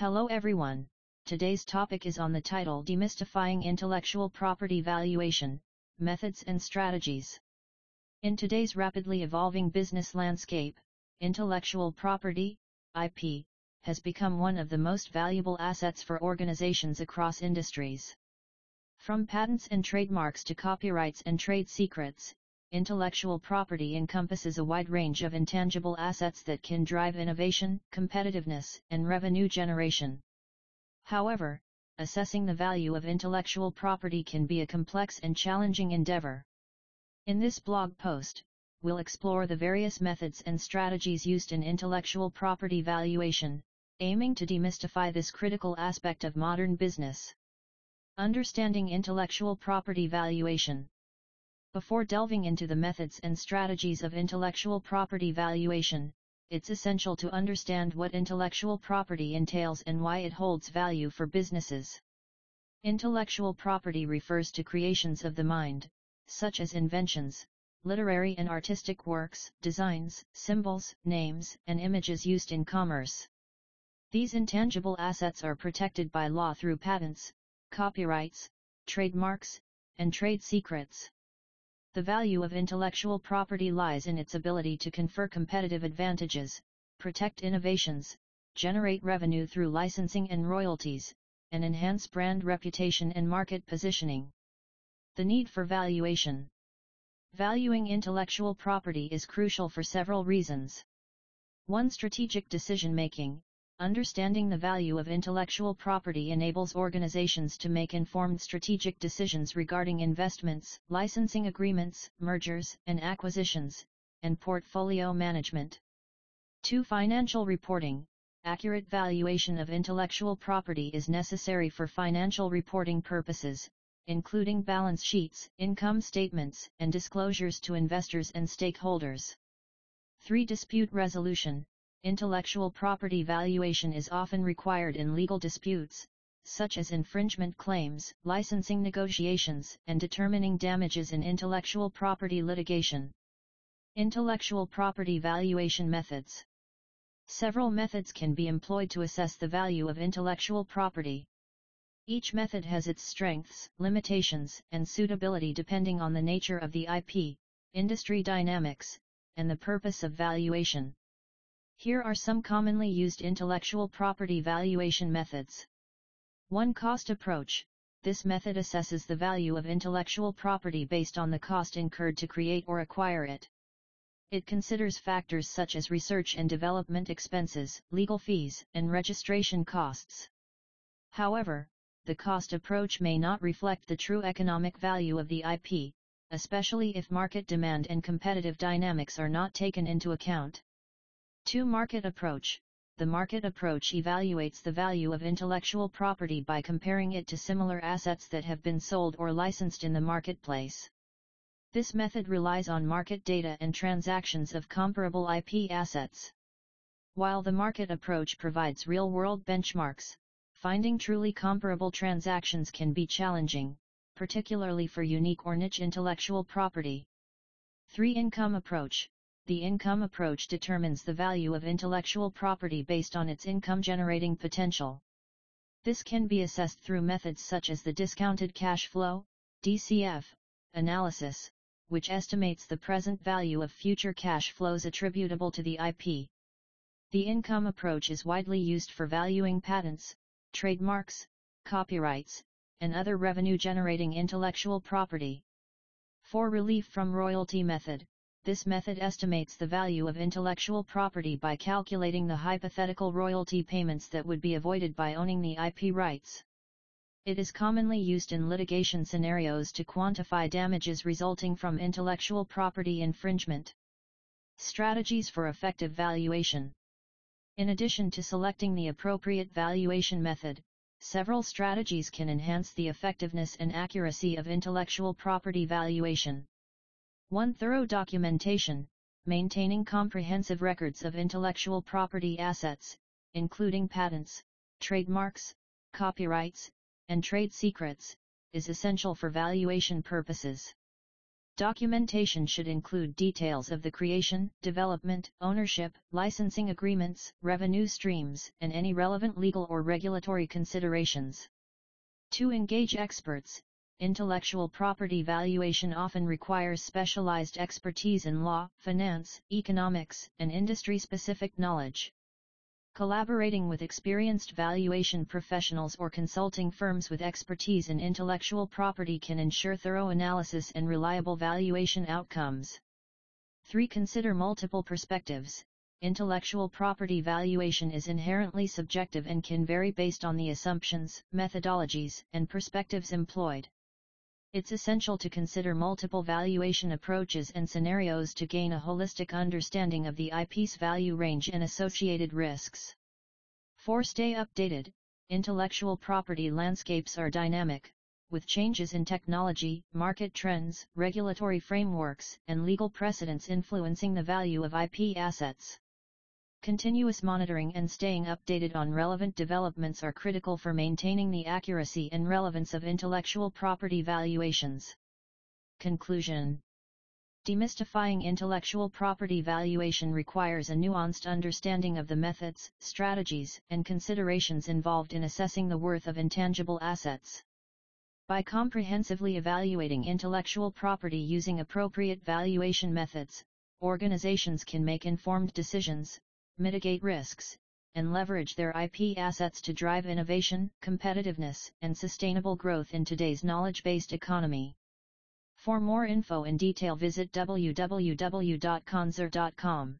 Hello everyone, today's topic is on the title Demystifying Intellectual Property Valuation, Methods and Strategies. In today's rapidly evolving business landscape, intellectual property, IP, has become one of the most valuable assets for organizations across industries. From patents and trademarks to copyrights and trade secrets, intellectual property encompasses a wide range of intangible assets that can drive innovation, competitiveness, and revenue generation. However, assessing the value of intellectual property can be a complex and challenging endeavor. In this blog post, we'll explore the various methods and strategies used in intellectual property valuation, aiming to demystify this critical aspect of modern business. Understanding intellectual property valuation before delving into the methods and strategies of intellectual property valuation, it's essential to understand what intellectual property entails and why it holds value for businesses. Intellectual property refers to creations of the mind, such as inventions, literary and artistic works, designs, symbols, names, and images used in commerce. These intangible assets are protected by law through patents, copyrights, trademarks, and trade secrets. The value of intellectual property lies in its ability to confer competitive advantages, protect innovations, generate revenue through licensing and royalties, and enhance brand reputation and market positioning. The need for valuation. Valuing intellectual property is crucial for several reasons. 1. Strategic decision making. Understanding the value of intellectual property enables organizations to make informed strategic decisions regarding investments, licensing agreements, mergers and acquisitions, and portfolio management. 2. Financial reporting. Accurate valuation of intellectual property is necessary for financial reporting purposes, including balance sheets, income statements, and disclosures to investors and stakeholders. 3. Dispute resolution intellectual property valuation is often required in legal disputes, such as infringement claims, licensing negotiations, and determining damages in intellectual property litigation. Intellectual property valuation methods. Several methods can be employed to assess the value of intellectual property. Each method has its strengths, limitations, and suitability depending on the nature of the IP, industry dynamics, and the purpose of valuation. Here are some commonly used intellectual property valuation methods. 1. Cost approach. This method assesses the value of intellectual property based on the cost incurred to create or acquire it. It considers factors such as research and development expenses, legal fees, and registration costs. However, the cost approach may not reflect the true economic value of the IP, especially if market demand and competitive dynamics are not taken into account. 2. Market approach. The market approach evaluates the value of intellectual property by comparing it to similar assets that have been sold or licensed in the marketplace. This method relies on market data and transactions of comparable IP assets. While the market approach provides real-world benchmarks, finding truly comparable transactions can be challenging, particularly for unique or niche intellectual property. 3. Income approach the income approach determines the value of intellectual property based on its income generating potential. This can be assessed through methods such as the discounted cash flow, DCF, analysis, which estimates the present value of future cash flows attributable to the IP. The income approach is widely used for valuing patents, trademarks, copyrights, and other revenue generating intellectual property. For relief from royalty method, this method estimates the value of intellectual property by calculating the hypothetical royalty payments that would be avoided by owning the IP rights. It is commonly used in litigation scenarios to quantify damages resulting from intellectual property infringement. Strategies for effective valuation. In addition to selecting the appropriate valuation method, several strategies can enhance the effectiveness and accuracy of intellectual property valuation. 1. Thorough documentation, maintaining comprehensive records of intellectual property assets, including patents, trademarks, copyrights, and trade secrets, is essential for valuation purposes. Documentation should include details of the creation, development, ownership, licensing agreements, revenue streams, and any relevant legal or regulatory considerations. To engage experts, intellectual property valuation often requires specialized expertise in law, finance, economics, and industry-specific knowledge. Collaborating with experienced valuation professionals or consulting firms with expertise in intellectual property can ensure thorough analysis and reliable valuation outcomes. 3. Consider multiple perspectives. Intellectual property valuation is inherently subjective and can vary based on the assumptions, methodologies, and perspectives employed. It's essential to consider multiple valuation approaches and scenarios to gain a holistic understanding of the IP's value range and associated risks. 4. Stay updated. Intellectual property landscapes are dynamic, with changes in technology, market trends, regulatory frameworks, and legal precedents influencing the value of IP assets. Continuous monitoring and staying updated on relevant developments are critical for maintaining the accuracy and relevance of intellectual property valuations. Conclusion Demystifying intellectual property valuation requires a nuanced understanding of the methods, strategies, and considerations involved in assessing the worth of intangible assets. By comprehensively evaluating intellectual property using appropriate valuation methods, organizations can make informed decisions, mitigate risks, and leverage their IP assets to drive innovation, competitiveness, and sustainable growth in today's knowledge-based economy. For more info and detail visit www.consor.com.